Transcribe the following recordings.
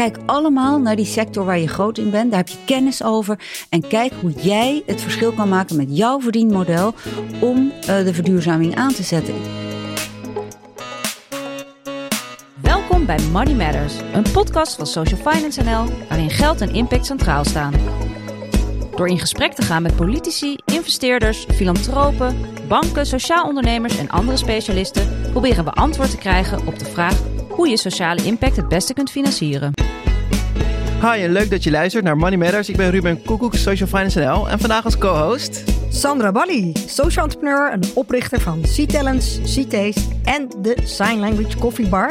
Kijk allemaal naar die sector waar je groot in bent. Daar heb je kennis over. En kijk hoe jij het verschil kan maken met jouw verdienmodel om uh, de verduurzaming aan te zetten. Welkom bij Money Matters, een podcast van Social Finance NL, waarin geld en impact centraal staan. Door in gesprek te gaan met politici, investeerders, filantropen, banken, sociaal ondernemers en andere specialisten, proberen we antwoord te krijgen op de vraag hoe je sociale impact het beste kunt financieren. Hi en leuk dat je luistert naar Money Matters. Ik ben Ruben Koekoek, Social Finance NL en vandaag als co-host... Sandra Balli, social entrepreneur en oprichter van C-Talents, C-Taste en de Sign Language Coffee Bar.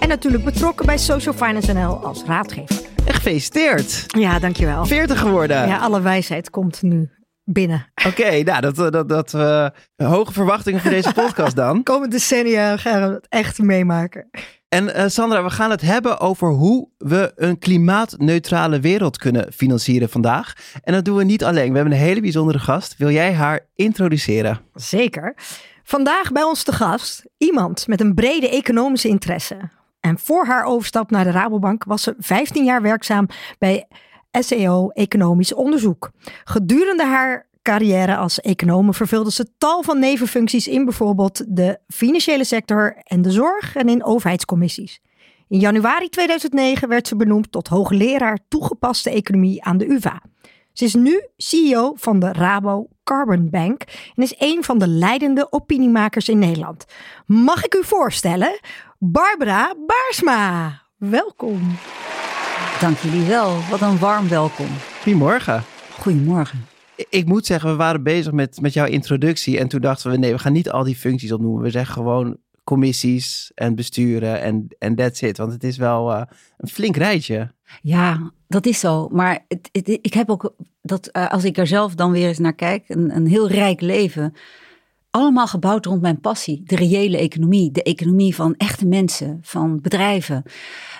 En natuurlijk betrokken bij Social Finance NL als raadgever. En gefeliciteerd. Ja, dankjewel. 40 geworden. Ja, alle wijsheid komt nu binnen. Oké, nou, dat, dat, dat uh, hoge verwachtingen voor deze podcast dan. Komende decennia gaan we het echt meemaken. En uh, Sandra, we gaan het hebben over hoe we een klimaatneutrale wereld kunnen financieren vandaag. En dat doen we niet alleen. We hebben een hele bijzondere gast. Wil jij haar introduceren? Zeker. Vandaag bij ons te gast iemand met een brede economische interesse. En voor haar overstap naar de Rabobank was ze 15 jaar werkzaam bij SEO Economisch Onderzoek. Gedurende haar carrière als econoom vervulde ze tal van nevenfuncties in bijvoorbeeld de financiële sector en de zorg en in overheidscommissies. In januari 2009 werd ze benoemd tot hoogleraar toegepaste economie aan de UvA. Ze is nu CEO van de Rabo Carbon Bank en is een van de leidende opiniemakers in Nederland. Mag ik u voorstellen? Barbara Baarsma. Welkom. Dank jullie wel. Wat een warm welkom. Goedemorgen. Goedemorgen ik moet zeggen, we waren bezig met, met jouw introductie. En toen dachten we, nee, we gaan niet al die functies opnoemen. We zeggen gewoon commissies en besturen en, en that's it. Want het is wel uh, een flink rijtje. Ja, dat is zo. Maar het, ik heb ook, dat, uh, als ik er zelf dan weer eens naar kijk, een, een heel rijk leven. Allemaal gebouwd rond mijn passie, de reële economie, de economie van echte mensen, van bedrijven.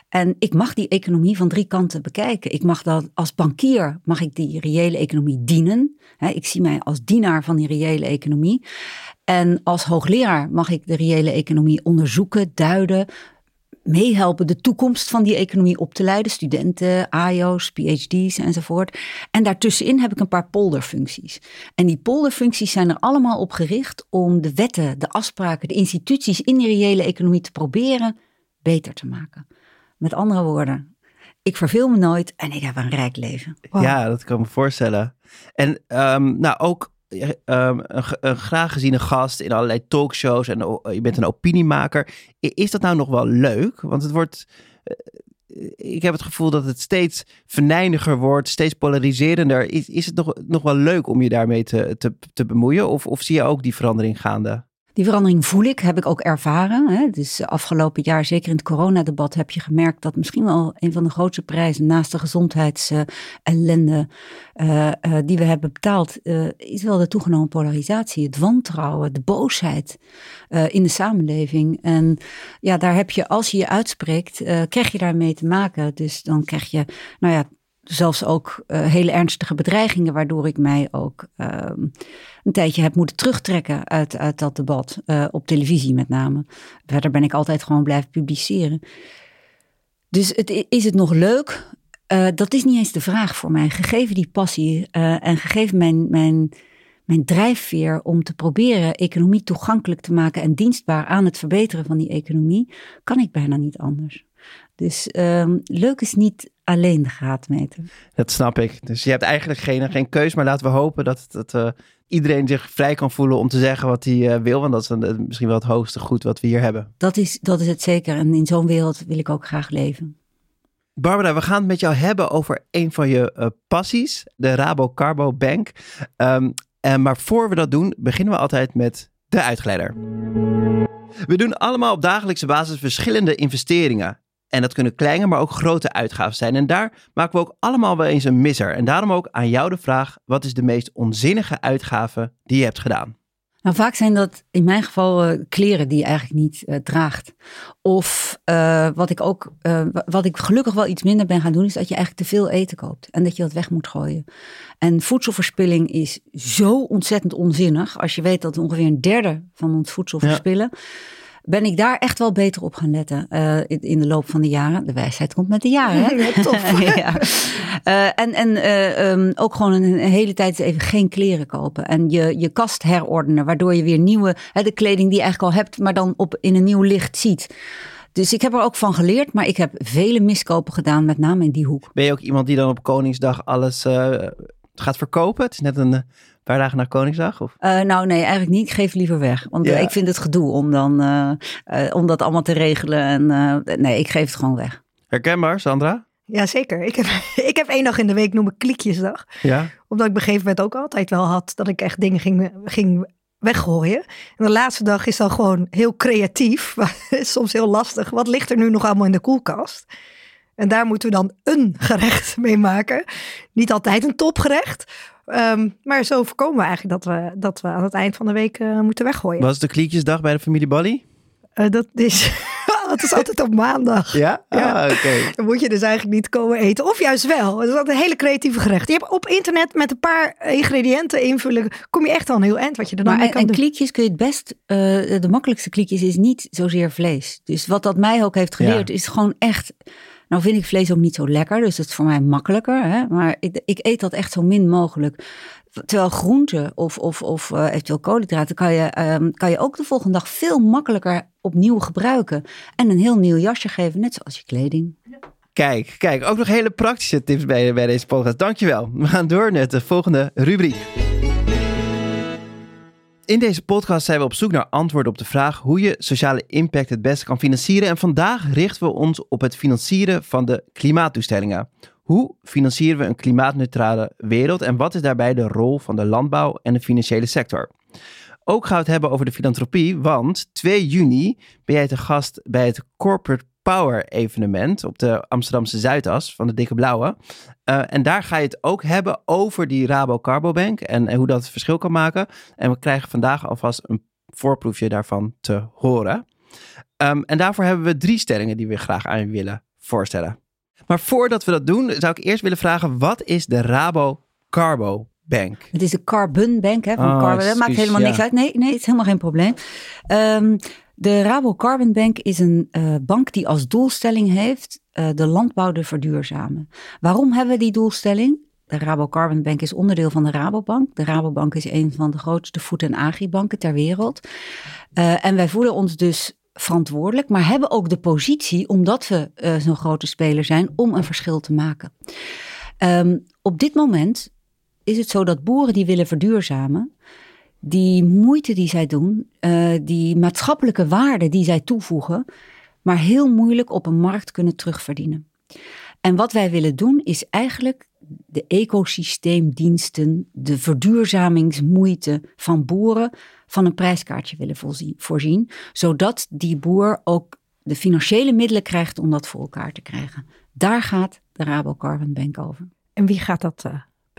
En ik mag die economie van drie kanten bekijken. Ik mag dat als bankier, mag ik die reële economie dienen. ik zie mij als dienaar van die reële economie. En als hoogleraar mag ik de reële economie onderzoeken, duiden, meehelpen de toekomst van die economie op te leiden. Studenten, AIO's, PhD's enzovoort. En daartussenin heb ik een paar polderfuncties. En die polderfuncties zijn er allemaal op gericht om de wetten, de afspraken, de instituties in die reële economie te proberen beter te maken. Met andere woorden, ik verveel me nooit en ik heb een rijk leven. Ja, dat kan ik me voorstellen. En um, nou ook um, een, een, graag geziene gast in allerlei talkshows en je bent een opiniemaker. Is dat nou nog wel leuk? Want het wordt eh, ik heb het gevoel dat het steeds venijniger wordt, steeds polariserender. Is, is het nog, nog wel leuk om je daarmee te, te, te bemoeien? Of, of zie je ook die verandering gaande? Die verandering voel ik, heb ik ook ervaren. Hè. Dus afgelopen jaar, zeker in het coronadebat, heb je gemerkt dat misschien wel een van de grootste prijzen naast de gezondheidsellende uh, die we hebben betaald, uh, is wel de toegenomen polarisatie, het wantrouwen, de boosheid in de samenleving. En ja, daar heb je, als je je uitspreekt, krijg je daarmee te maken. Dus dan krijg je, nou ja, zelfs ook uh, hele ernstige bedreigingen, waardoor ik mij ook uh, een tijdje heb moeten terugtrekken uit, uit dat debat, uh, op televisie met name. Verder ben ik altijd gewoon blijven publiceren. Dus het, is het nog leuk? dat is niet eens de vraag voor mij. Gegeven die passie en gegeven mijn, mijn, mijn drijfveer om te proberen economie toegankelijk te maken en dienstbaar aan het verbeteren van die economie, kan ik bijna niet anders. Dus um, leuk is niet alleen de graadmeter. Dat snap ik. Dus je hebt eigenlijk geen, geen keus, maar laten we hopen dat, dat uh, iedereen zich vrij kan voelen om te zeggen wat hij uh, wil. Want dat is een, misschien wel het hoogste goed wat we hier hebben. Dat is, dat is het zeker. En in zo'n wereld wil ik ook graag leven. Barbara, we gaan het met jou hebben over een van je uh, passies, de Rabo Carbo Bank. Um, en maar voor we dat doen, beginnen we altijd met de uitgeleider. We doen allemaal op dagelijkse basis verschillende investeringen. En dat kunnen kleine, maar ook grote uitgaven zijn. En daar maken we ook allemaal wel eens een misser. En daarom ook aan jou de vraag: wat is de meest onzinnige uitgave die je hebt gedaan? Nou, vaak zijn dat in mijn geval uh, kleren die je eigenlijk niet uh, draagt. Of uh, wat ik ook, wat ik gelukkig wel iets minder ben gaan doen, is dat je eigenlijk te veel eten koopt en dat je dat weg moet gooien. En voedselverspilling is zo ontzettend onzinnig als je weet dat we ongeveer een derde van ons voedsel verspillen. Ben ik daar echt wel beter op gaan letten uh, in, de loop van de jaren. De wijsheid komt met de jaren. Hè? Ja, tof. ja. Uh, en en uh, um, ook gewoon een, een, hele tijd even geen kleren kopen. En je, je kast herordenen, waardoor je weer nieuwe, hè, de kleding die je eigenlijk al hebt, maar dan op, in een nieuw licht ziet. Dus ik heb er ook van geleerd, maar ik heb vele miskopen gedaan, met name in die hoek. Ben je ook iemand die dan op Koningsdag alles gaat verkopen? Het is net een paar dagen na Koningsdag? Of? Uh, nou, nee, eigenlijk niet. Ik geef liever weg. Want ja. ik vind het gedoe om, dan, uh, uh, om dat allemaal te regelen. En, nee, ik geef het gewoon weg. Herkenbaar, Sandra? Jazeker. Ik heb, ik heb één dag in de week noem ik klikjesdag. Ja. Omdat ik op een gegeven moment ook altijd wel had dat ik echt dingen ging, ging weggooien. En de laatste dag is dan gewoon heel creatief. Soms heel lastig. Wat ligt er nu nog allemaal in de koelkast? En daar moeten we dan een gerecht mee maken. Niet altijd een topgerecht. Um, maar zo voorkomen we eigenlijk dat we, dat we aan het eind van de week uh, moeten weggooien. Was het de kliekjesdag bij de familie Bally? Uh, dat is... dat is altijd op maandag. Ja? ja. Ah, oké. Okay. Dan moet je dus eigenlijk niet komen eten. Of juist wel. Het is altijd een hele creatieve gerecht. Je hebt op internet met een paar ingrediënten invullen. Kom je echt al een heel eind wat je er dan maar mee kan en doen. kliekjes kun je het best... Uh, de makkelijkste kliekjes is niet zozeer vlees. Dus wat dat mij ook heeft geleerd ja. is gewoon echt... Nou vind ik vlees ook niet zo lekker, dus dat is voor mij makkelijker. Hè? Maar ik, ik eet dat echt zo min mogelijk. Terwijl groenten of, of, of uh, eventueel koolhydraten kan je, um, kan je ook de volgende dag veel makkelijker opnieuw gebruiken. En een heel nieuw jasje geven, net zoals je kleding. Kijk, kijk, ook nog hele praktische tips bij, bij deze podcast. Dankjewel. We gaan door naar de volgende rubriek. In deze podcast zijn we op zoek naar antwoorden op de vraag hoe je sociale impact het beste kan financieren. En vandaag richten we ons op het financieren van de klimaattoestellingen. Hoe financieren we een klimaatneutrale wereld en wat is daarbij de rol van de landbouw en de financiële sector? Ook gaan we het hebben over de filantropie, want 2 juni ben jij te gast bij het Corporate Power evenement op de Amsterdamse Zuidas van de Dikke Blauwe. Uh, en daar ga je het ook hebben over die Rabo Carbobank en, en hoe dat het verschil kan maken. En we krijgen vandaag alvast een voorproefje daarvan te horen. Um, en daarvoor hebben we drie stellingen die we graag aan je willen voorstellen. Maar voordat we dat doen, zou ik eerst willen vragen: wat is de Rabo Carbo Bank? Het is de Carbon Bank, hè, van Oh, Carbon. Dat maakt helemaal ja. niks uit. Nee, nee, het is helemaal geen probleem. Um, de Rabo Carbon Bank is een uh, bank die als doelstelling heeft uh, de landbouw te verduurzamen. Waarom hebben we die doelstelling? De Rabo Carbon Bank is onderdeel van de Rabobank. De Rabobank is een van de grootste voed- en agribanken ter wereld. Uh, en wij voelen ons dus verantwoordelijk, maar hebben ook de positie, omdat we zo'n grote speler zijn, om een verschil te maken. Um, op dit moment is het zo dat boeren die willen verduurzamen, die moeite die zij doen, uh, die maatschappelijke waarde die zij toevoegen, maar heel moeilijk op een markt kunnen terugverdienen. En wat wij willen doen is eigenlijk de ecosysteemdiensten, de verduurzamingsmoeite van boeren van een prijskaartje willen voorzien, zodat die boer ook de financiële middelen krijgt om dat voor elkaar te krijgen. Daar gaat de Rabo Carbon Bank over. En wie gaat dat uh,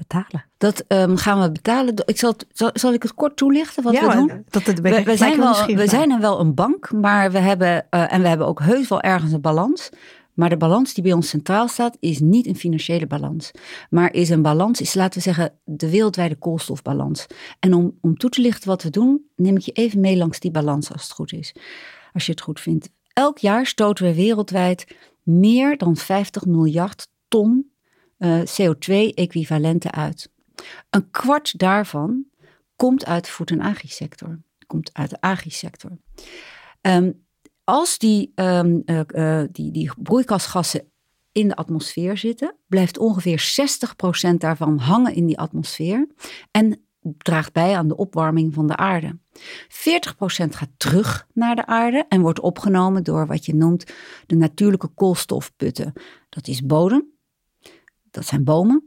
betalen? Dat um, gaan we betalen. Ik zal, zal, zal, ik het kort toelichten wat ja, we doen? Dat het, we, we, zijn wel, we zijn er wel een bank, maar we hebben, uh, en we hebben ook heus wel ergens een balans. Maar de balans die bij ons centraal staat, is niet een financiële balans. Maar is een balans, is laten we zeggen, de wereldwijde koolstofbalans. En om, om toe te lichten wat we doen, neem ik je even mee langs die balans als het goed is. Als je het goed vindt. Elk jaar stoten we wereldwijd meer dan 50 miljard ton uh, CO2-equivalenten uit. Een kwart daarvan komt uit de voed- en agri-sector. Komt uit de agri-sector. Um, als die, um, uh, uh, die, die broeikasgassen in de atmosfeer zitten, blijft ongeveer 60% daarvan hangen in die atmosfeer en draagt bij aan de opwarming van de aarde. 40% gaat terug naar de aarde en wordt opgenomen door wat je noemt de natuurlijke koolstofputten. Dat is bodem, dat zijn bomen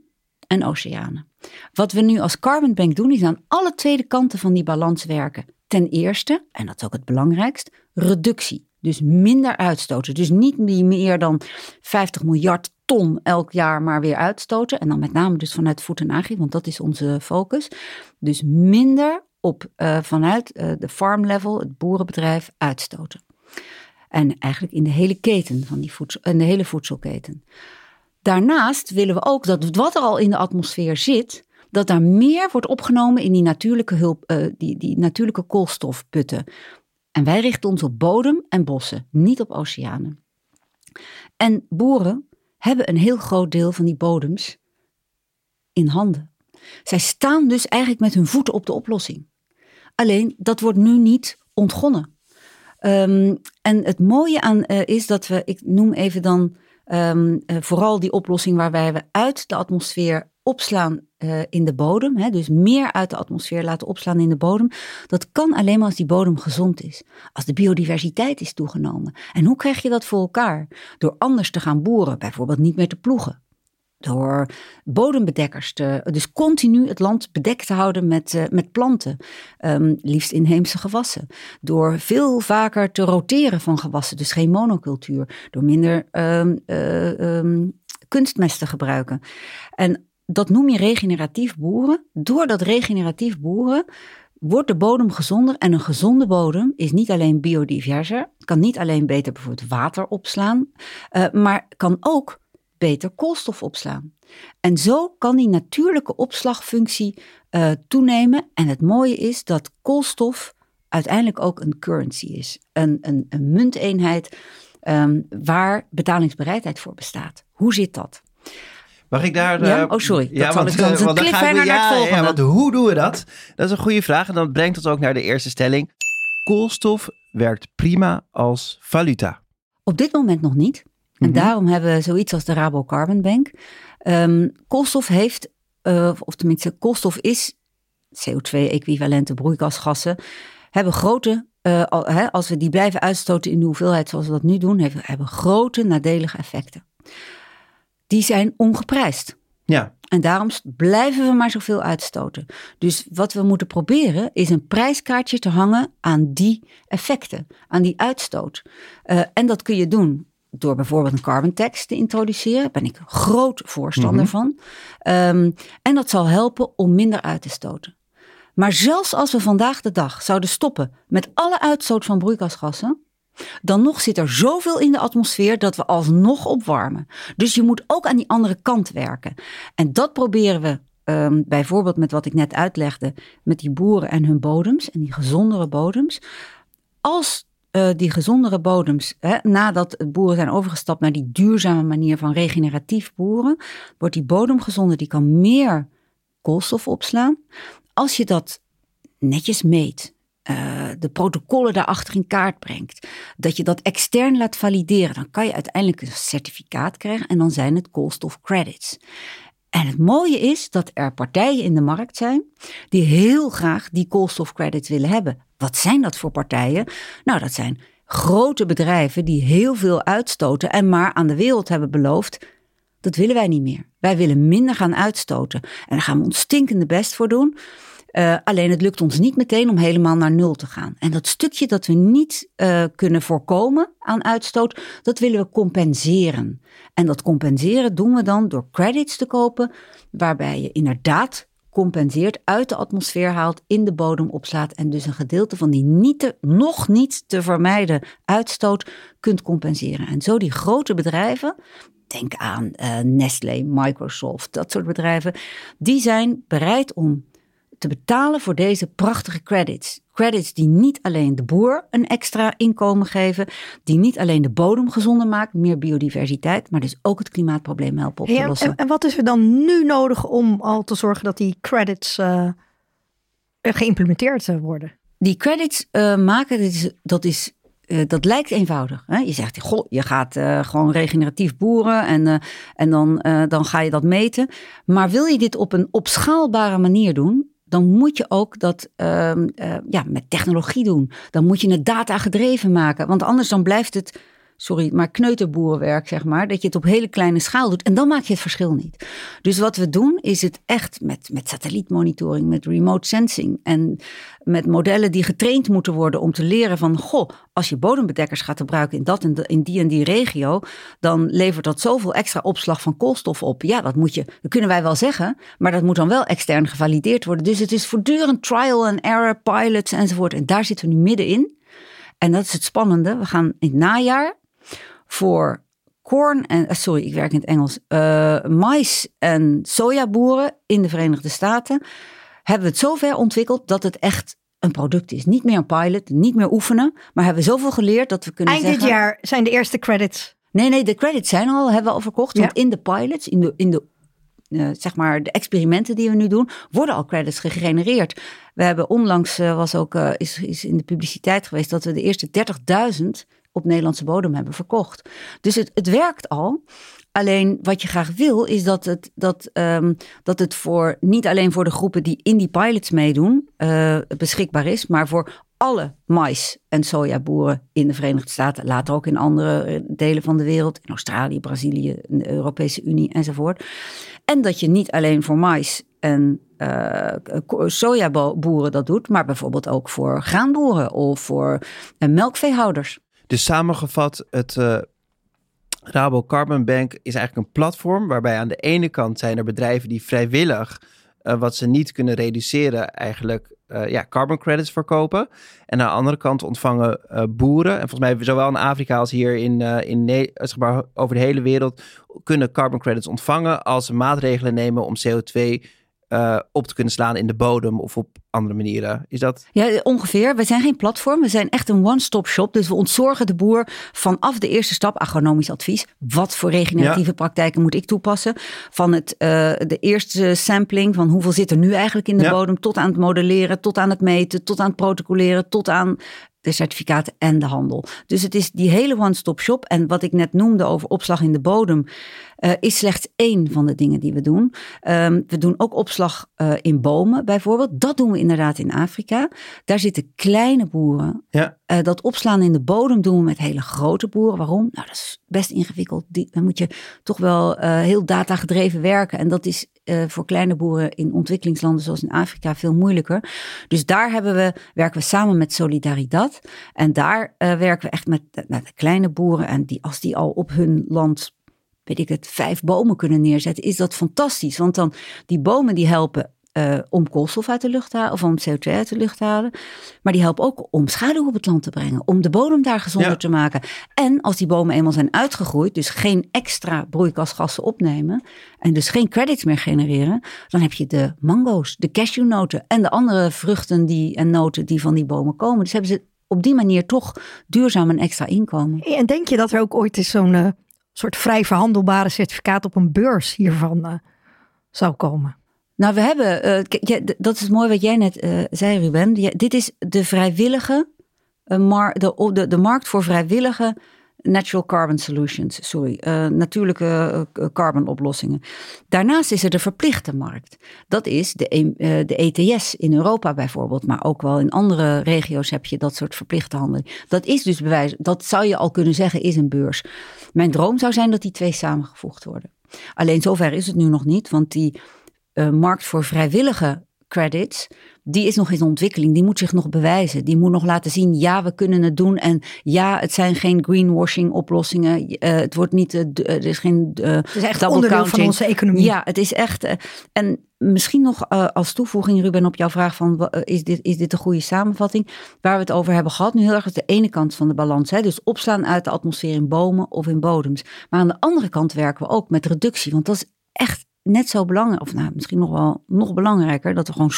en oceanen. Wat we nu als Carbon Bank doen, is aan alle tweede kanten van die balans werken. Ten eerste, en dat is ook het belangrijkst, reductie. Dus minder uitstoten. Dus niet meer dan 50 miljard ton elk jaar maar weer uitstoten. En dan met name dus vanuit agri, want dat is onze focus. Dus minder op, uh, vanuit uh, de farm level, het boerenbedrijf, uitstoten. En eigenlijk in de hele keten van die voedsel, in de hele voedselketen. Daarnaast willen we ook dat wat er al in de atmosfeer zit, dat daar meer wordt opgenomen in die natuurlijke, hulp, uh, die, die natuurlijke koolstofputten. En wij richten ons op bodem en bossen, niet op oceanen. En boeren hebben een heel groot deel van die bodems in handen. Zij staan dus eigenlijk met hun voeten op de oplossing. Alleen dat wordt nu niet ontgonnen. Um, en het mooie aan uh, is dat we, ik noem even dan um, uh, vooral die oplossing waarbij we uit de atmosfeer opslaan uh, in de bodem. Hè, dus meer uit de atmosfeer laten opslaan in de bodem. Dat kan alleen maar als die bodem gezond is. Als de biodiversiteit is toegenomen. En hoe krijg je dat voor elkaar? Door anders te gaan boeren, bijvoorbeeld niet meer te ploegen door bodembedekkers te, dus continu het land bedekt te houden met, uh, met planten, um, liefst inheemse gewassen. Door veel vaker te roteren van gewassen, dus geen monocultuur, door minder um, uh, um, kunstmest te gebruiken. En dat noem je regeneratief boeren. Door dat regeneratief boeren wordt de bodem gezonder. En een gezonde bodem is niet alleen biodiverser, kan niet alleen beter bijvoorbeeld water opslaan, uh, maar kan ook beter koolstof opslaan. En zo kan die natuurlijke opslagfunctie uh, toenemen. En het mooie is dat koolstof uiteindelijk ook een currency is. Een, een, een munteenheid um, waar betalingsbereidheid voor bestaat. Hoe zit dat? Mag ik daar... Ja? Oh, sorry. Dat ja, want, ik dan een cliffhanger we, ja, naar het volgende. Ja, want hoe doen we dat? Dat is een goede vraag. En dat brengt ons ook naar de eerste stelling. Koolstof werkt prima als valuta. Op dit moment nog niet. En mhm. daarom hebben we zoiets als de Rabo Carbon Bank. Um, koolstof heeft, uh, of tenminste, koolstof is CO2-equivalente broeikasgassen, hebben grote, uh, als we die blijven uitstoten in de hoeveelheid zoals we dat nu doen, hebben, hebben grote nadelige effecten. Die zijn ongeprijsd. Ja. En daarom blijven we maar zoveel uitstoten. Dus wat we moeten proberen is een prijskaartje te hangen aan die effecten, aan die uitstoot. Uh, en dat kun je doen door bijvoorbeeld een carbon tax te introduceren. Daar ben ik groot voorstander mhm. van. Um, en dat zal helpen om minder uit te stoten. Maar zelfs als we vandaag de dag zouden stoppen met alle uitstoot van broeikasgassen, dan nog zit er zoveel in de atmosfeer dat we alsnog opwarmen. Dus je moet ook aan die andere kant werken. En dat proberen we um, bijvoorbeeld met wat ik net uitlegde, met die boeren en hun bodems en die gezondere bodems. Als uh, die gezondere bodems, hè, nadat boeren zijn overgestapt naar die duurzame manier van regeneratief boeren, wordt die bodem gezonder, die kan meer koolstof opslaan. Als je dat netjes meet, uh, de protocollen daarachter in kaart brengt, dat je dat extern laat valideren, dan kan je uiteindelijk een certificaat krijgen en dan zijn het koolstofcredits. En het mooie is dat er partijen in de markt zijn die heel graag die koolstofcredits willen hebben. Wat zijn dat voor partijen? Nou, dat zijn grote bedrijven die heel veel uitstoten en maar aan de wereld hebben beloofd: dat willen wij niet meer. Wij willen minder gaan uitstoten. En daar gaan we ons stinkende best voor doen. Uh, alleen het lukt ons niet meteen om helemaal naar nul te gaan. En dat stukje dat we niet uh, kunnen voorkomen aan uitstoot, dat willen we compenseren. En dat compenseren doen we dan door credits te kopen, waarbij je inderdaad compenseert, uit de atmosfeer haalt, in de bodem opslaat en dus een gedeelte van die niet te, nog niet te vermijden uitstoot kunt compenseren. En zo die grote bedrijven, denk aan uh, Nestlé, Microsoft, dat soort bedrijven, die zijn bereid om te betalen voor deze prachtige credits. Credits die niet alleen de boer een extra inkomen geven, die niet alleen de bodem gezonder maken, meer biodiversiteit, maar dus ook het klimaatprobleem helpen op te lossen. En, en, wat is er dan nu nodig om al te zorgen dat die credits uh, geïmplementeerd worden? Die credits uh, maken, dat is, dat is uh, dat lijkt eenvoudig. Hè? Je zegt, goh, je gaat uh, gewoon regeneratief boeren en, uh, en dan, dan ga je dat meten. Maar wil je dit op een opschaalbare manier doen, dan moet je ook dat uh, uh, ja, met technologie doen. Dan moet je het data gedreven maken. Want anders dan blijft het sorry, maar kneuterboerenwerk, zeg maar. Dat je het op hele kleine schaal doet. En dan maak je het verschil niet. Dus wat we doen, is het echt met, met satellietmonitoring, met remote sensing. En met modellen die getraind moeten worden om te leren van, goh, als je bodembedekkers gaat gebruiken in, dat en in die en die regio, dan levert dat zoveel extra opslag van koolstof op. Ja, dat moet je, kunnen wij wel zeggen, maar dat moet dan wel extern gevalideerd worden. Dus het is voortdurend trial and error, pilots enzovoort. En daar zitten we nu middenin. En dat is het spannende. We gaan in het najaar voor corn en, eh, sorry, ik werk in het Engels, uh, mais en sojaboeren in de Verenigde Staten, hebben we het zover ontwikkeld dat het echt een product is. Niet meer een pilot, niet meer oefenen, maar hebben we zoveel geleerd dat we kunnen Eind zeggen... dit jaar zijn de eerste credits. Nee, nee, de credits zijn al, hebben we al verkocht. Ja. Want in de pilots, in de, in de eh, zeg maar de experimenten die we nu doen, worden al credits gegenereerd. We hebben onlangs, was ook, is, is in de publiciteit geweest, dat we de eerste 30.000 op Nederlandse bodem hebben verkocht. Dus het, het werkt al. Alleen wat je graag wil, is dat het, dat, ehm, dat het voor niet alleen voor de groepen die in die pilots meedoen, eh, beschikbaar is, maar voor alle mais- en sojaboeren in de Verenigde Staten, later ook in andere eh, delen van de wereld, in Australië, Brazilië, de Europese Unie enzovoort. En dat je niet alleen voor mais en ko- sojaboeren dat doet, maar bijvoorbeeld ook voor graanboeren of voor eh, melkveehouders. Dus samengevat, het eh, Rabo Carbon Bank is eigenlijk een platform waarbij aan de ene kant zijn er bedrijven die vrijwillig eh, wat ze niet kunnen reduceren eigenlijk eh, ja, carbon credits verkopen. En aan de andere kant ontvangen boeren, en volgens mij zowel in Afrika als hier in, in zeg maar, over de hele wereld, kunnen carbon credits ontvangen als ze maatregelen nemen om CO2 eh, op te kunnen slaan in de bodem of op andere manieren. Is dat? Ja, ongeveer. We zijn geen platform. We zijn echt een one-stop shop. Dus we ontzorgen de boer vanaf de eerste stap, agronomisch advies. Wat voor regeneratieve praktijken moet ik toepassen? Van het, eh, de eerste sampling, van hoeveel zit er nu eigenlijk in de Ja. bodem, tot aan het modelleren, tot aan het meten, tot aan het protocoleren, tot aan de certificaten en de handel. Dus het is die hele one-stop shop. En wat ik net noemde over opslag in de bodem, eh, is slechts één van de dingen die we doen. Ehm, we doen ook opslag eh, in bomen bijvoorbeeld. Dat doen we inderdaad in Afrika. Daar zitten kleine boeren. Ja. Eh, dat opslaan in de bodem doen we met hele grote boeren. Waarom? Nou, dat is best ingewikkeld. Die, dan moet je toch wel heel datagedreven werken. En dat is eh, voor kleine boeren in ontwikkelingslanden zoals in Afrika veel moeilijker. Dus daar hebben we, werken we samen met Solidaridad. En daar eh, werken we echt met, de kleine boeren. En die, als die al op hun land weet ik het, vijf bomen kunnen neerzetten, is dat fantastisch. Want dan die bomen die helpen eh, om koolstof uit de lucht te halen of om CO2 uit de lucht te halen. Maar die helpen ook om schaduw op het land te brengen, om de bodem daar gezonder Ja. te maken. En als die bomen eenmaal zijn uitgegroeid, dus geen extra broeikasgassen opnemen en dus geen credits meer genereren, dan heb je de mango's, de cashewnoten en de andere vruchten die, en noten die van die bomen komen. Dus hebben ze op die manier toch duurzaam een extra inkomen. En denk je dat er ook ooit eens zo'n eh, soort vrij verhandelbare certificaat op een beurs hiervan eh, zou komen? Nou, we hebben, d- dat is mooi wat jij net eh, zei, Ruben. Dit is de vrijwillige, eh, de, de, de markt voor vrijwillige natural carbon solutions, sorry, natuurlijke carbon oplossingen. Daarnaast is er de verplichte markt. Dat is de, E- de ETS in Europa bijvoorbeeld, maar ook wel in andere regio's heb je dat soort verplichte handeling. Dat is dus bewijs, dat zou je al kunnen zeggen is een beurs. Mijn droom zou zijn dat die twee samengevoegd worden. Alleen zover is het nu nog niet, want die eh, markt voor vrijwillige credits, die is nog in ontwikkeling. Die moet zich nog bewijzen. Die moet nog laten zien, ja, we kunnen het doen. En ja, het zijn geen greenwashing oplossingen. Eh, het wordt niet, eh, er is geen uh, Het is echt onderdeel van onze economie. Ja, het is echt. en misschien nog als toevoeging, Ruben, op jouw vraag van, is dit, is dit een goede samenvatting? Waar we het over hebben gehad, nu heel erg is de ene kant van de balans. Hè? Dus opslaan uit de atmosfeer in bomen of in bodems. Maar aan de andere kant werken we ook met reductie. Want dat is echt net zo belangrijk, of nou, misschien nog wel nog belangrijker, dat we gewoon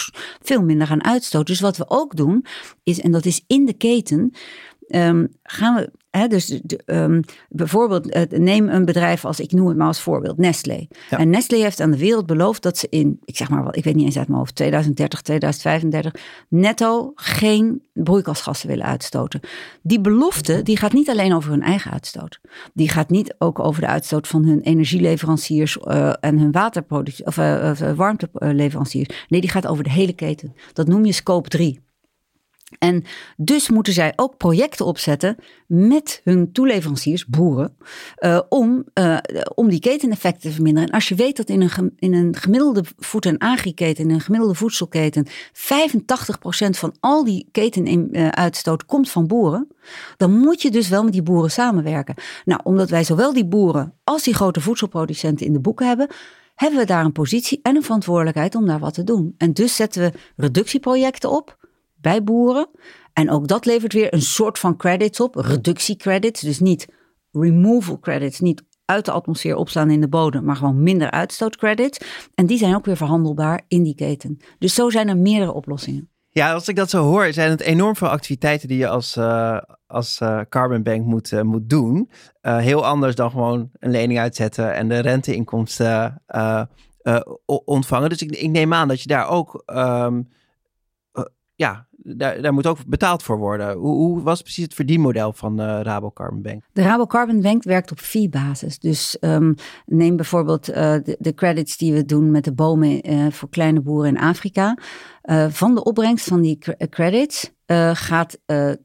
veel minder gaan uitstoten. Dus wat we ook doen, is, en dat is in de keten, ehm, gaan we, hè, dus de, ehm, bijvoorbeeld, eh, neem een bedrijf als, ik noem het maar als voorbeeld, Nestlé. Ja. En Nestlé heeft aan de wereld beloofd dat ze in, ik zeg maar wel, ik weet niet eens uit mijn hoofd, 2030, 2035, netto geen broeikasgassen willen uitstoten. Die belofte, die gaat niet alleen over hun eigen uitstoot. Die gaat niet ook over de uitstoot van hun energieleveranciers eh, en hun waterproductie of of, eh, warmteleveranciers. Nee, die gaat over de hele keten. Dat noem je scope 3. En dus moeten zij ook projecten opzetten met hun toeleveranciers, boeren, eh, om, eh, om die keteneffecten te verminderen. En als je weet dat in een, in een gemiddelde voed- en agri-keten, in een gemiddelde voedselketen, 85% van al die ketenuitstoot komt van boeren, dan moet je dus wel met die boeren samenwerken. Nou, omdat wij zowel die boeren als die grote voedselproducenten in de boeken hebben, hebben we daar een positie en een verantwoordelijkheid om daar wat te doen. En dus zetten we reductieprojecten op bij boeren. En ook dat levert weer een soort van credits op, reductiecredits. Dus niet removal credits, niet uit de atmosfeer opslaan in de bodem, maar gewoon minder uitstootcredits. En die zijn ook weer verhandelbaar in die keten. Dus zo zijn er meerdere oplossingen. Ja, als ik dat zo hoor, zijn het enorm veel activiteiten die je als, uh, als uh, Carbon Bank moet, uh, moet doen. heel anders dan gewoon een lening uitzetten en de renteinkomsten ontvangen. Dus ik, ik, neem aan dat je daar ook um, ja, daar, daar moet ook betaald voor worden. Hoe, hoe was precies het verdienmodel van uh, Rabo Carbon Bank? De Rabo Carbon Bank werkt op fee-basis. Dus um, neem bijvoorbeeld uh, de, de, credits die we doen met de bomen uh, voor kleine boeren in Afrika. van de opbrengst van die credits uh, gaat uh, eh,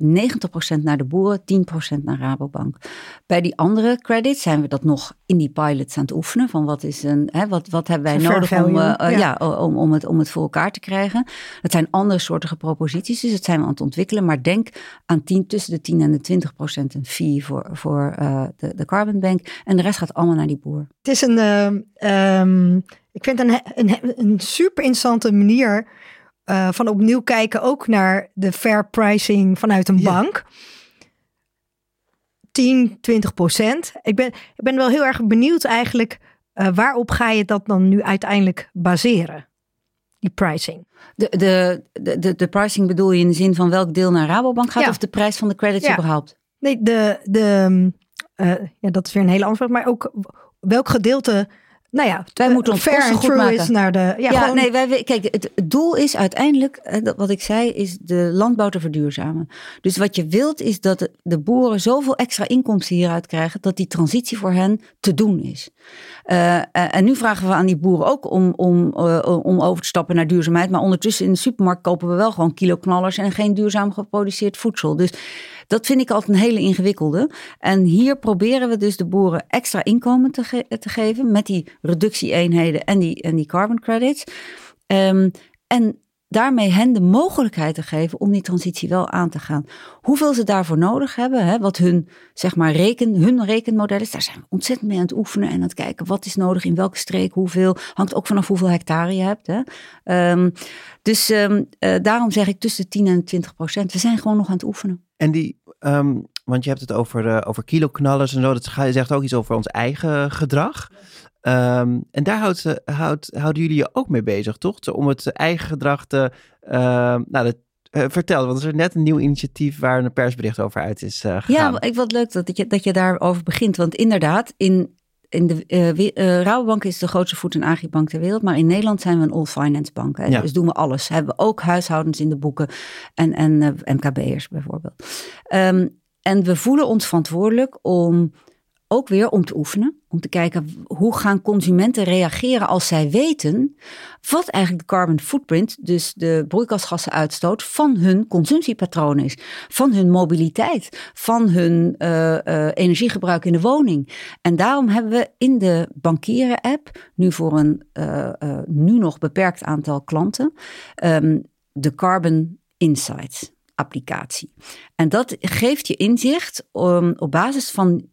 90% naar de boeren, 10% naar Rabobank. Bij die andere credits zijn we dat nog in die pilots aan het oefenen. Van wat, is een, hè, wat, wat hebben wij nodig om, uh, ja. ja. om, om, het, om het voor elkaar te krijgen. Het zijn andere soorten proposities, dus dat zijn we aan het ontwikkelen. Maar denk aan 10, tussen de 10 en de 20 procent een fee voor, voor de, de Carbon Bank. En de rest gaat allemaal naar die boer. Het is een, um, ik vind een, een, een super interessante manier uh, van opnieuw kijken ook naar de fair pricing vanuit een bank. 10, 20 procent. Ik ben, ik ben wel heel erg benieuwd eigenlijk, uh, waarop ga je dat dan nu uiteindelijk baseren? Die pricing. De, de, de, de, pricing bedoel je in de zin van welk deel naar Rabobank gaat of de prijs van de credits ja. überhaupt? Nee, de, de, uh, ja, dat is weer een hele antwoord, maar ook welk gedeelte nou ja, wij eh, moeten ons fair goed maken. Is naar de, ja, ja nee, wij, kijk, het, doel is uiteindelijk, eh, wat ik zei, is de landbouw te verduurzamen. Dus wat je wilt is dat de, boeren zoveel extra inkomsten hieruit krijgen dat die transitie voor hen te doen is. Uh, en nu vragen we aan die boeren ook om, om, uh, om over te stappen naar duurzaamheid. Maar ondertussen in de supermarkt kopen we wel gewoon kilo knallers en geen duurzaam geproduceerd voedsel. Dus dat vind ik altijd een hele ingewikkelde. En hier proberen we dus de boeren extra inkomen te, te geven met die reductieeenheden en die, en die carbon credits. Um, en daarmee hen de mogelijkheid te geven om die transitie wel aan te gaan. Hoeveel ze daarvoor nodig hebben, hè, wat hun, zeg maar, reken, hun rekenmodel is, daar zijn we ontzettend mee aan het oefenen en aan het kijken wat is nodig in welke streek, hoeveel, hangt ook vanaf hoeveel hectare je hebt. Hè. Um, dus um, uh, daarom zeg ik tussen de 10 en 20 procent. We zijn gewoon nog aan het oefenen. En die, um, want je hebt het over, uh, over kiloknallers en zo, dat zegt ook iets over ons eigen gedrag. Um, en daar houdt, houdt, houden jullie je ook mee bezig, toch? Om het eigen gedrag te. Uh, nou, dat, uh, vertel, want er is net een nieuw initiatief waar een persbericht over uit is uh, gegaan. Ja, ik wat leuk dat je, dat je daarover begint. Want inderdaad, in, in de uh, Rabobank is de grootste voet- en agribank ter wereld. Maar in Nederland zijn we een all-finance bank. Hè? Ja. Dus doen we alles. Hebben we ook huishoudens in de boeken en, en MKB'ers bijvoorbeeld. Um, en we voelen ons verantwoordelijk om ook weer om te oefenen. Om te kijken hoe gaan consumenten reageren als zij weten wat eigenlijk de carbon footprint, dus de broeikasgassenuitstoot van hun consumptiepatroon is. Van hun mobiliteit, van hun uh, uh, energiegebruik in de woning. En daarom hebben we in de bankieren app, nu voor een uh, nu nog beperkt aantal klanten, um, de Carbon Insights applicatie. En dat geeft je inzicht um, op basis van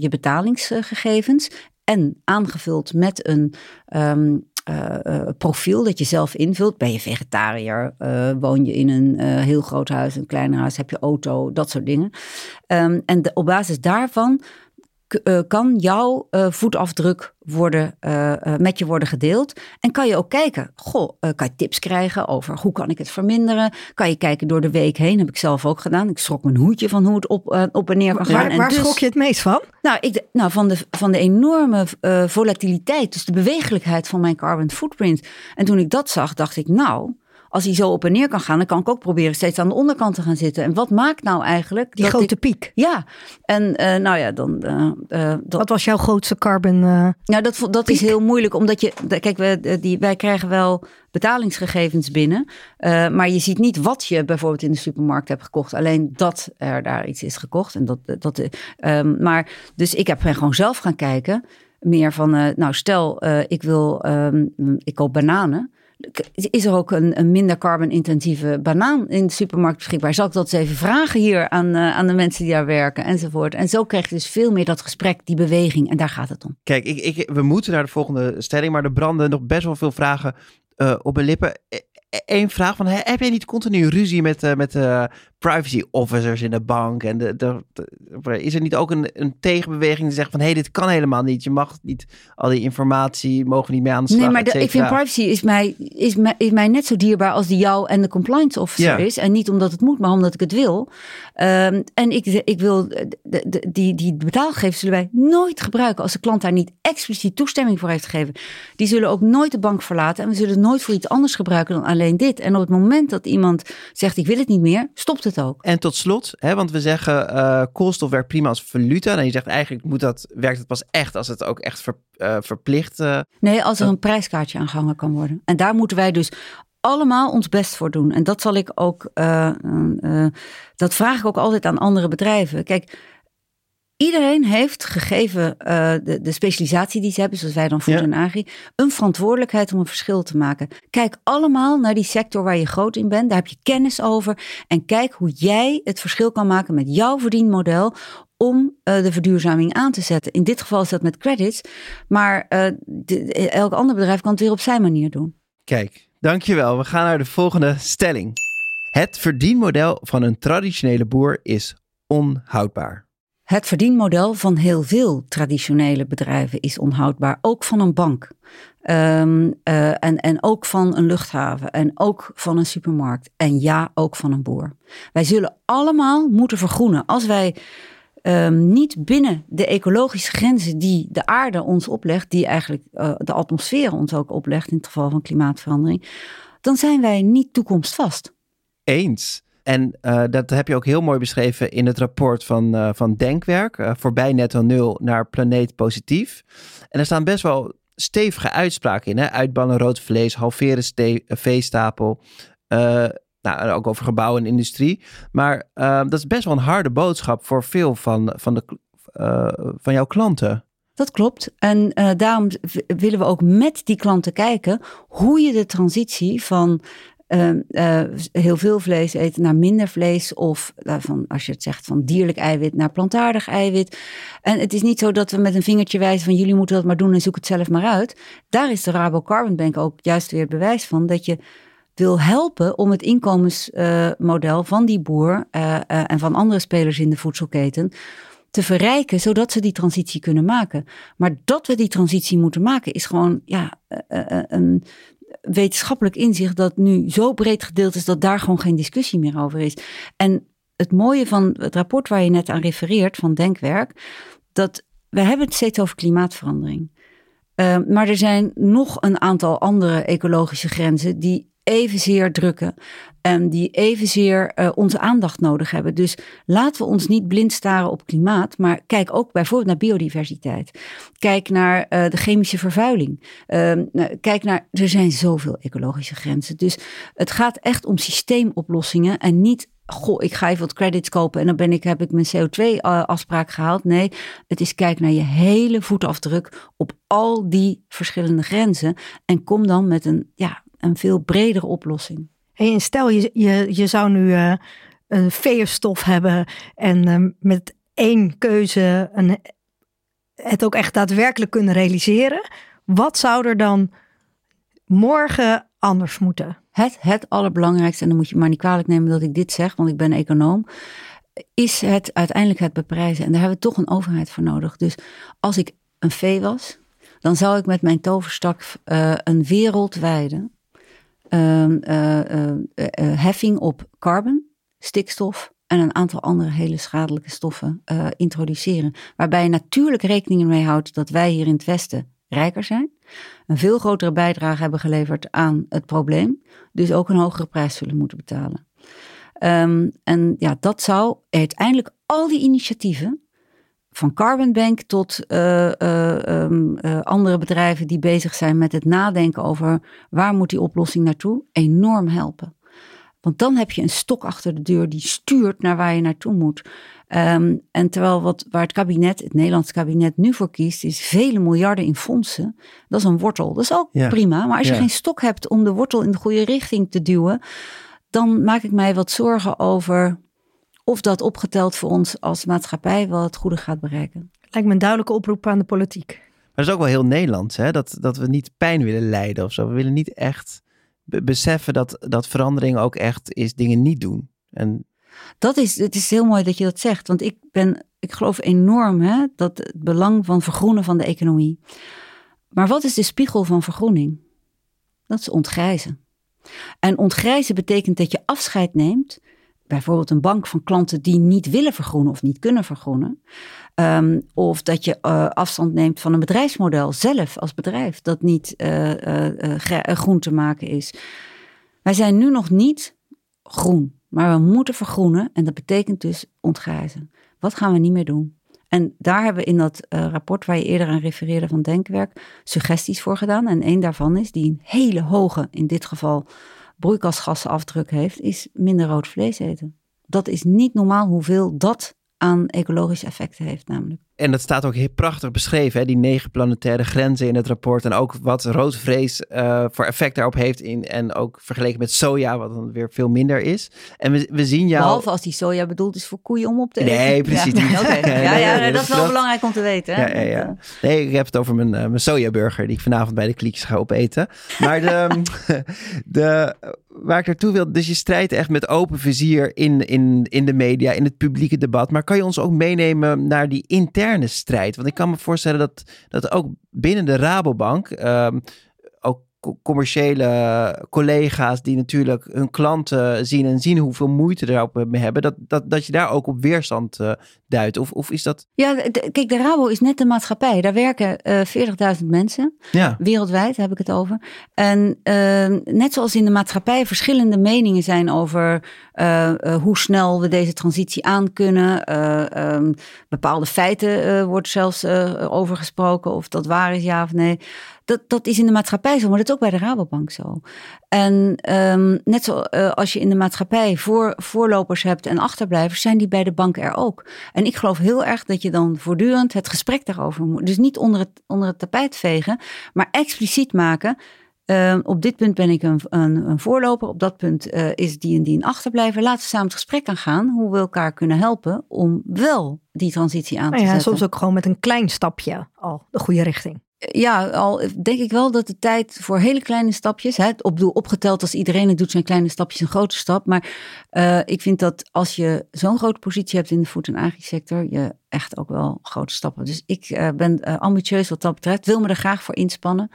je betalingsgegevens en aangevuld met een um, uh, profiel dat je zelf invult. Ben je vegetariër? Woon je in een heel groot huis, een klein huis? Heb je auto? Dat soort dingen. Um, en op basis daarvan kan jouw uh, voetafdruk worden, uh, met je worden gedeeld. En kan je ook kijken, goh, kan je tips krijgen over hoe kan ik het verminderen? Kan je kijken door de week heen, heb ik zelf ook gedaan. Ik schrok mijn hoedje van hoe het op, op en neer kan gaan. Waar, waar dus, schrok je het meest van? Nou, ik, nou van, de, van de enorme volatiliteit, dus de bewegelijkheid van mijn carbon footprint. En toen ik dat zag, dacht ik, nou, als hij zo op en neer kan gaan, dan kan ik ook proberen steeds aan de onderkant te gaan zitten. En wat maakt nou eigenlijk. Die grote piek. Ja, en uh, nou ja, dan. Uh, dat, wat was jouw grootste carbon? Nou, dat, dat is heel moeilijk, omdat je. Kijk, we, die, wij krijgen wel betalingsgegevens binnen. maar je ziet niet wat je bijvoorbeeld in de supermarkt hebt gekocht. Alleen dat er daar iets is gekocht. En dat, dat, um, maar dus ik heb gewoon zelf gaan kijken. Meer van, nou stel, ik wil, um, ik koop bananen. Is er ook een, een minder carbon-intensieve banaan in de supermarkt beschikbaar? Zal ik dat eens even vragen hier aan, uh, aan de mensen die daar werken enzovoort? En zo krijg je dus veel meer dat gesprek, die beweging. En daar gaat het om. Kijk, ik, ik, we moeten naar de volgende stelling, maar er branden nog best wel veel vragen uh, op mijn lippen. Eén vraag van, heb jij niet continu ruzie met, uh, met privacy officers in de bank. En de, de, de- is er niet ook een, een tegenbeweging die zegt van... hé, hey, dit kan helemaal niet. Je mag niet al die informatie, mogen niet meer aan de slag, Nee, maar de- ik vind privacy is mij, is, mij, is mij net zo dierbaar als die jou en de compliance officer Ja. is. En niet omdat het moet, maar omdat ik het wil. Ehm, en ik, ik wil, de, de, die, die betaalgegevens zullen wij nooit gebruiken als de klant daar niet expliciet toestemming voor heeft gegeven. Die zullen ook nooit de bank verlaten en we zullen het nooit voor iets anders gebruiken dan alleen dit. En op het moment dat iemand zegt ik wil het niet meer, stopt het ook. En tot slot, hè, want we zeggen eh, koolstof werkt prima als valuta. En je zegt eigenlijk moet dat, werkt het pas echt als het ook echt ver- eh, verplicht... eh, Nee, als er een prijskaartje aangehangen kan worden. En daar moeten wij dus allemaal ons best voor doen. En dat zal ik ook, dat vraag ik ook altijd aan andere bedrijven. Kijk, iedereen heeft gegeven eh, de, de specialisatie die ze hebben, zoals wij dan voeden Ja. en agri, een verantwoordelijkheid om een verschil te maken. Kijk allemaal naar die sector waar je groot in bent. Daar heb je kennis over. En kijk hoe jij het verschil kan maken met jouw verdienmodel om eh, de verduurzaming aan te zetten. In dit geval is dat met credits. Maar eh, de- elk ander bedrijf kan het weer op zijn manier doen. Kijk, dankjewel. We gaan naar de volgende stelling. Het verdienmodel van een traditionele boer is onhoudbaar. Het verdienmodel van heel veel traditionele bedrijven is onhoudbaar. Ook van een bank. Ehm, eh, en, en ook van een luchthaven. En ook van een supermarkt. En ja, ook van een boer. Wij zullen allemaal moeten vergroenen. Als wij ehm, niet binnen de ecologische grenzen die de aarde ons oplegt, die eigenlijk eh, de atmosfeer ons ook oplegt in het geval van klimaatverandering, dan zijn wij niet toekomstvast. Eens. En eh, dat heb je ook heel mooi beschreven in het rapport van, eh, van Denkwerk. eh, voorbij netto nul naar planeet positief. En er staan best wel stevige uitspraken in. Hè? Uitbannen rood vlees, halveren veestapel. nou, ook over gebouwen en industrie. Maar eh, dat is best wel een harde boodschap voor veel van, van, de, van jouw klanten. Dat klopt. En daarom willen we ook met die klanten kijken hoe je de transitie van eh, eh, heel veel vlees eten naar minder vlees. Of eh, van, als je het zegt van dierlijk eiwit naar plantaardig eiwit. En het is niet zo dat we met een vingertje wijzen van jullie moeten dat maar doen en zoek het zelf maar uit. Daar is de Rabo Carbon Bank ook juist weer het bewijs van dat je wil helpen om het inkomensmodel van die boer eh, eh, en van andere spelers in de voedselketen te verrijken, zodat ze die transitie kunnen maken. Maar dat we die transitie moeten maken, is gewoon ja, eh, eh, een wetenschappelijk inzicht dat nu zo breed gedeeld is dat daar gewoon geen discussie meer over is. En het mooie van het rapport waar je net aan refereert, van Denkwerk, dat we hebben het steeds over klimaatverandering. Uh, maar er zijn nog een aantal andere ecologische grenzen die evenzeer drukken en die evenzeer uh, onze aandacht nodig hebben. Dus laten we ons niet blind staren op klimaat, maar kijk ook bijvoorbeeld naar biodiversiteit. Kijk naar uh, de chemische vervuiling. Uh, kijk naar, er zijn zoveel ecologische grenzen. Dus het gaat echt om systeemoplossingen en niet goh, ik ga even wat credits kopen en dan ben ik, heb ik mijn CO2-afspraak gehaald. Nee, het is kijk naar je hele voetafdruk op al die verschillende grenzen. En kom dan met een, ja, veel bredere oplossing. Hey, en stel, je, je, je zou nu uh, een veerstof hebben en uh, met één keuze een, het ook echt daadwerkelijk kunnen realiseren. Wat zou er dan morgen anders moeten? Het, het allerbelangrijkste, en dan moet je maar niet kwalijk nemen dat ik dit zeg, want ik ben econoom, is het uiteindelijk het beprijzen. En daar hebben we toch een overheid voor nodig. Dus als ik een vee was, dan zou ik met mijn toverstak uh, een wereldwijde heffing op carbon, stikstof en een aantal andere hele schadelijke stoffen introduceren. Waarbij je natuurlijk rekening mee houdt dat wij hier in het Westen rijker zijn, een veel grotere bijdrage hebben geleverd aan het probleem, dus ook een hogere prijs zullen moeten betalen. Um, en ja, dat zou uiteindelijk al die initiatieven, van Carbon Bank tot uh, uh, um, uh, andere bedrijven die bezig zijn met het nadenken over waar moet die oplossing naartoe, enorm helpen. Want dan heb je een stok achter de deur die stuurt naar waar je naartoe moet. Um, en terwijl wat, waar het kabinet, het Nederlands kabinet nu voor kiest, is vele miljarden in fondsen. Dat is een wortel. Dat is ook ja. prima. Maar als je ja. geen stok hebt om de wortel in de goede richting te duwen, dan maak ik mij wat zorgen over of dat opgeteld voor ons als maatschappij wel het goede gaat bereiken. Lijkt me een duidelijke oproep aan de politiek. Maar dat is ook wel heel Nederlands, hè? Dat, dat we niet pijn willen lijden of zo. We willen niet echt be beseffen dat, dat verandering ook echt is dingen niet doen. En Dat is, het is heel mooi dat je dat zegt. Want ik, ben, ik geloof enorm hè, dat het belang van vergroenen van de economie. Maar wat is de spiegel van vergroening? Dat is ontgrijzen. En ontgrijzen betekent dat je afscheid neemt. Bijvoorbeeld een bank van klanten die niet willen vergroenen of niet kunnen vergroenen. Um, of dat je uh, afstand neemt van een bedrijfsmodel zelf als bedrijf dat niet uh, uh, groen te maken is. Wij zijn nu nog niet groen, maar we moeten vergroenen en dat betekent dus ontgrijzen. Wat gaan we niet meer doen? En daar hebben we in dat rapport waar je eerder aan refereerde van Denkwerk suggesties voor gedaan. En één daarvan is, die een hele hoge, in dit geval broeikasgasafdruk heeft, is minder rood vlees eten. Dat is niet normaal hoeveel dat aan ecologische effecten heeft namelijk. En dat staat ook heel prachtig beschreven, hè? die negen planetaire grenzen in het rapport. En ook wat roodvlees uh, voor effect daarop heeft. In, en ook vergeleken met soja, wat dan weer veel minder is. En we, we zien jou... Behalve als die soja bedoeld is voor koeien om op te eten. Nee, precies ja. niet. Okay. Ja, ja, nee, dat is wel belangrijk om te weten. Hè? Ja, ja, ja. Nee, ik heb het over mijn, uh, mijn sojaburger die ik vanavond bij de kliekjes ga opeten. Maar de, de, waar ik naartoe wil, dus je strijdt echt met open vizier in, in, in de media, in het publieke debat. Maar kan je ons ook meenemen naar die interne strijd? Want ik kan me voorstellen dat, dat ook binnen de Rabobank, ook commerciële collega's die natuurlijk hun klanten zien en zien hoeveel moeite erop mee hebben, dat, dat, dat je daar ook op weerstand uh, duidt? Of, of is dat... Ja, de, kijk, de Rabo is net de maatschappij. Daar werken uh, 40.000 mensen, ja. wereldwijd heb ik het over. En uh, net zoals in de maatschappij verschillende meningen zijn over uh, hoe snel we deze transitie aan kunnen. Um, bepaalde feiten wordt zelfs over gesproken, of dat waar is ja of nee. Dat, dat is in de maatschappij zo, maar dat is ook bij de Rabobank zo. En um, net zoals uh, als je in de maatschappij voor, voorlopers hebt en achterblijvers, zijn die bij de bank er ook. En ik geloof heel erg dat je dan voortdurend het gesprek daarover moet. Dus niet onder het, onder het tapijt vegen, maar expliciet maken. Uh, op dit punt ben ik een, een, een voorloper, op dat punt uh, is die en die een achterblijver. Laten we samen het gesprek aan gaan hoe we elkaar kunnen helpen om wel die transitie aan te nou ja, zetten. Soms ook gewoon met een klein stapje al de goede richting ja, al denk ik wel dat de tijd voor hele kleine stapjes, hè, op, opgeteld als iedereen het doet, zijn kleine stapjes een grote stap. Maar uh, ik vind dat als je zo'n grote positie hebt in de voed- en agri-sector, je echt ook wel grote stappen. Dus ik uh, ben uh, ambitieus wat dat betreft, wil me er graag voor inspannen.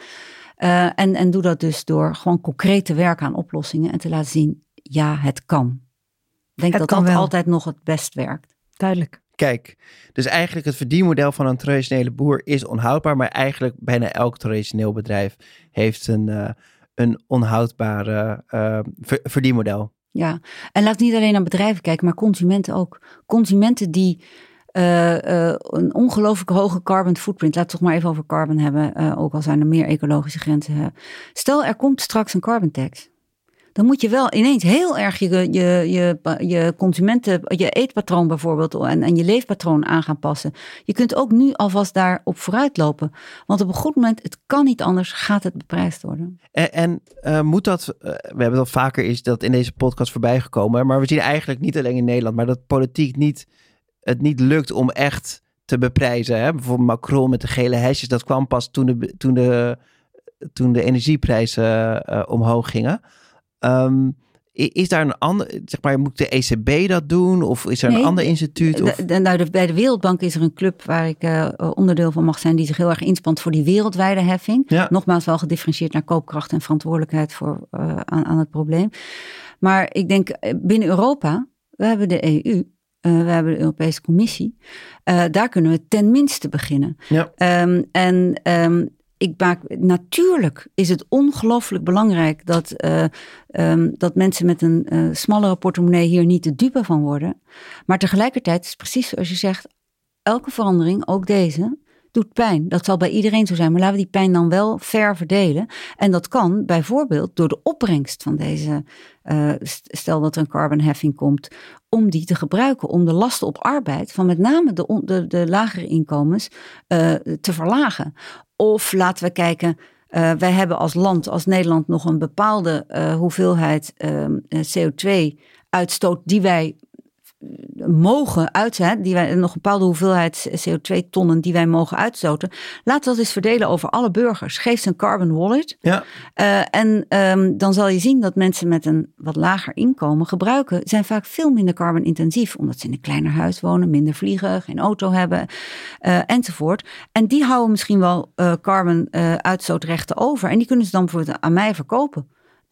en, en doe dat dus door gewoon concreet te werken aan oplossingen en te laten zien, ja, het kan. Ik denk Het dat kan dat wel. altijd nog het best werkt. Duidelijk. Kijk, dus eigenlijk het verdienmodel van een traditionele boer is onhoudbaar, maar eigenlijk bijna elk traditioneel bedrijf heeft een, uh, een onhoudbare ver verdienmodel. Ja, en laat niet alleen naar bedrijven kijken, maar consumenten ook. Consumenten die uh, een ongelooflijk hoge carbon footprint, laat het toch maar even over carbon hebben, ook al zijn er meer ecologische grenzen. Stel, er komt straks een carbon tax. Dan moet je wel ineens heel erg je, je, je, je consumenten, je eetpatroon bijvoorbeeld en, en je leefpatroon aan gaan passen. Je kunt ook nu alvast daarop vooruit lopen. Want op een goed moment, het kan niet anders, gaat het beprijsd worden. En, en uh, moet dat, uh, we hebben al vaker is dat in deze podcast voorbij gekomen, maar we zien eigenlijk niet alleen in Nederland, maar dat politiek niet, het niet lukt om echt te beprijzen. Hè? Bijvoorbeeld Macron met de gele hesjes, dat kwam pas toen de, toen de, toen de energieprijzen uh, omhoog gingen. Um, is daar een ander, zeg maar, moet de ECB dat doen? Of is er nee, een ander instituut? Of? De, de, nou, de, bij de Wereldbank is er een club waar ik uh, onderdeel van mag zijn, die zich heel erg inspant voor die wereldwijde heffing. Ja. Nogmaals wel gedifferentieerd naar koopkracht en verantwoordelijkheid voor, uh, aan, aan het probleem. Maar ik denk binnen Europa, we hebben de EU, uh, we hebben de Europese Commissie. Uh, daar kunnen we ten minste beginnen. Ja. Um, en um, ik maak, natuurlijk is het ongelooflijk belangrijk dat, uh, um, dat mensen met een uh, smallere portemonnee hier niet de dupe van worden. Maar tegelijkertijd is het precies zoals je zegt, elke verandering, ook deze, doet pijn. Dat zal bij iedereen zo zijn, maar laten we die pijn dan wel fair verdelen. En dat kan bijvoorbeeld door de opbrengst van deze, uh, stel dat er een carbonheffing komt, om die te gebruiken, om de lasten op arbeid van met name de, de, lagere inkomens te verlagen. Of laten we kijken, uh, wij hebben als land, als Nederland, nog een bepaalde uh, hoeveelheid uh, CO2-uitstoot die wij mogen uitzetten, die wij nog een bepaalde hoeveelheid CO2-tonnen die wij mogen uitstoten, we dat eens verdelen over alle burgers. Geef ze een carbon wallet. Ja. Uh, en um, dan zal je zien dat mensen met een wat lager inkomen gebruiken, zijn vaak veel minder carbon-intensief, omdat ze in een kleiner huis wonen, minder vliegen, geen auto hebben uh, enzovoort. En die houden misschien wel uh, carbon-uitstootrechten over en die kunnen ze dan bijvoorbeeld aan mij verkopen.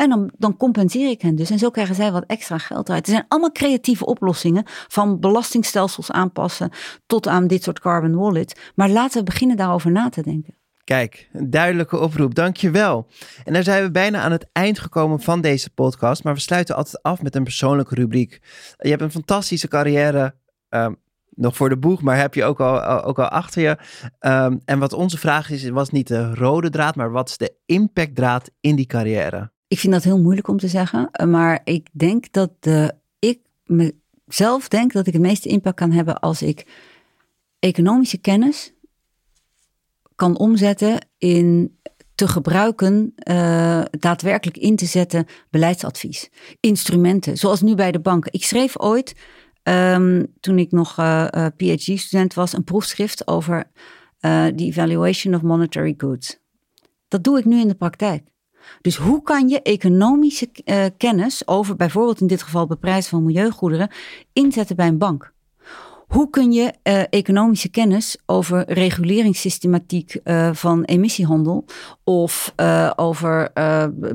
Dan, dan compenseer ik hen dus. En zo krijgen zij wat extra geld uit. Er zijn allemaal creatieve oplossingen. Van belastingstelsels aanpassen tot aan dit soort carbon wallet. Maar laten we beginnen daarover na te denken. Kijk, een duidelijke oproep. Dankjewel. En daar zijn we bijna aan het eind gekomen van deze podcast. Maar we sluiten altijd af met een persoonlijke rubriek. Je hebt een fantastische carrière. Um, nog voor de boeg, maar heb je ook al, ook al achter je. Um, en wat onze vraag is, was niet de rode draad, maar wat is de impactdraad in die carrière? Ik vind dat heel moeilijk om te zeggen, maar ik denk dat de, ik mezelf denk dat ik het meeste impact kan hebben als ik economische kennis kan omzetten in te gebruiken, uh, daadwerkelijk in te zetten beleidsadvies. Instrumenten, zoals nu bij de banken. Ik schreef ooit, um, toen ik nog uh, PhD-student was, een proefschrift over de evaluation of monetary goods. Dat doe ik nu in de praktijk. Dus hoe kan je economische uh, kennis over bijvoorbeeld in dit geval beprijzen van milieugoederen inzetten bij een bank? Hoe kun je uh, economische kennis over reguleringssystematiek uh, van emissiehandel of over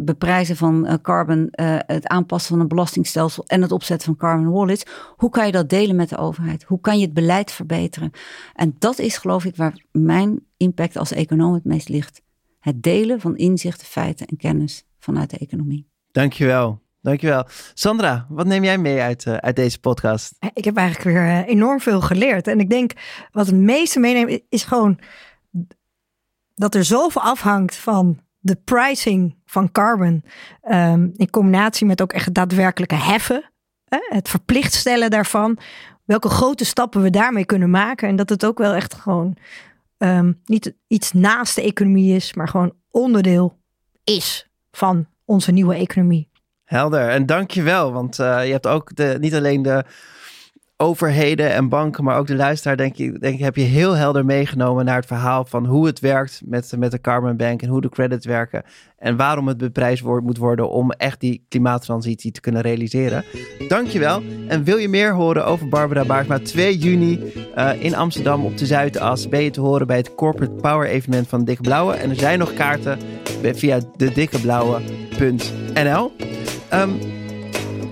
beprijzen van carbon, het aanpassen van een belastingstelsel en het opzetten van carbon wallets, hoe kan je dat delen met de overheid? Hoe kan je het beleid verbeteren? En dat is geloof ik waar mijn impact als econoom het meest ligt het delen van inzichten, feiten en kennis vanuit de economie. Dankjewel. Dankjewel. Sandra, wat neem jij mee uit, uh, uit deze podcast? Ik heb eigenlijk weer uh, enorm veel geleerd. En ik denk wat het meeste meeneemt is gewoon dat er zoveel afhangt van de pricing van carbon. Um, in combinatie met ook echt daadwerkelijke heffen. Hè, het verplicht stellen daarvan. Welke grote stappen we daarmee kunnen maken. En dat het ook wel echt gewoon um, niet iets naast de economie is, maar gewoon onderdeel is van onze nieuwe economie. Helder. En dank je wel, want uh, je hebt ook de, niet alleen de overheden en banken, maar ook de luisteraar, denk ik, denk heb je heel helder meegenomen naar het verhaal van hoe het werkt met, met de Carbon Bank en hoe de credits werken. En waarom het beprijsd wordt, moet worden om echt die klimaattransitie te kunnen realiseren. Dankjewel. En wil je meer horen over Barbara Baarsma? 2 juni uh, in Amsterdam op de Zuidas ben je te horen bij het Corporate Power evenement van Dikke Blauwe. En er zijn nog kaarten via de dikkeblauwe.nl.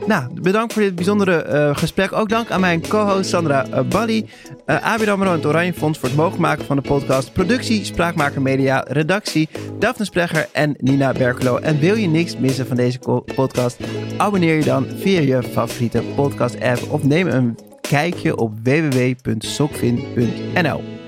nou, bedankt voor dit bijzondere uh, gesprek. Ook dank aan mijn co-host Sandra uh, Bali, uh, en het Oranje Fonds voor het mogelijk maken van de podcast. Productie, Spraakmaker Media, redactie, Daphne Sprecher en Nina Berkelo. En wil je niks missen van deze podcast? Abonneer je dan via je favoriete podcast app of neem een kijkje op www.sokvin.nl.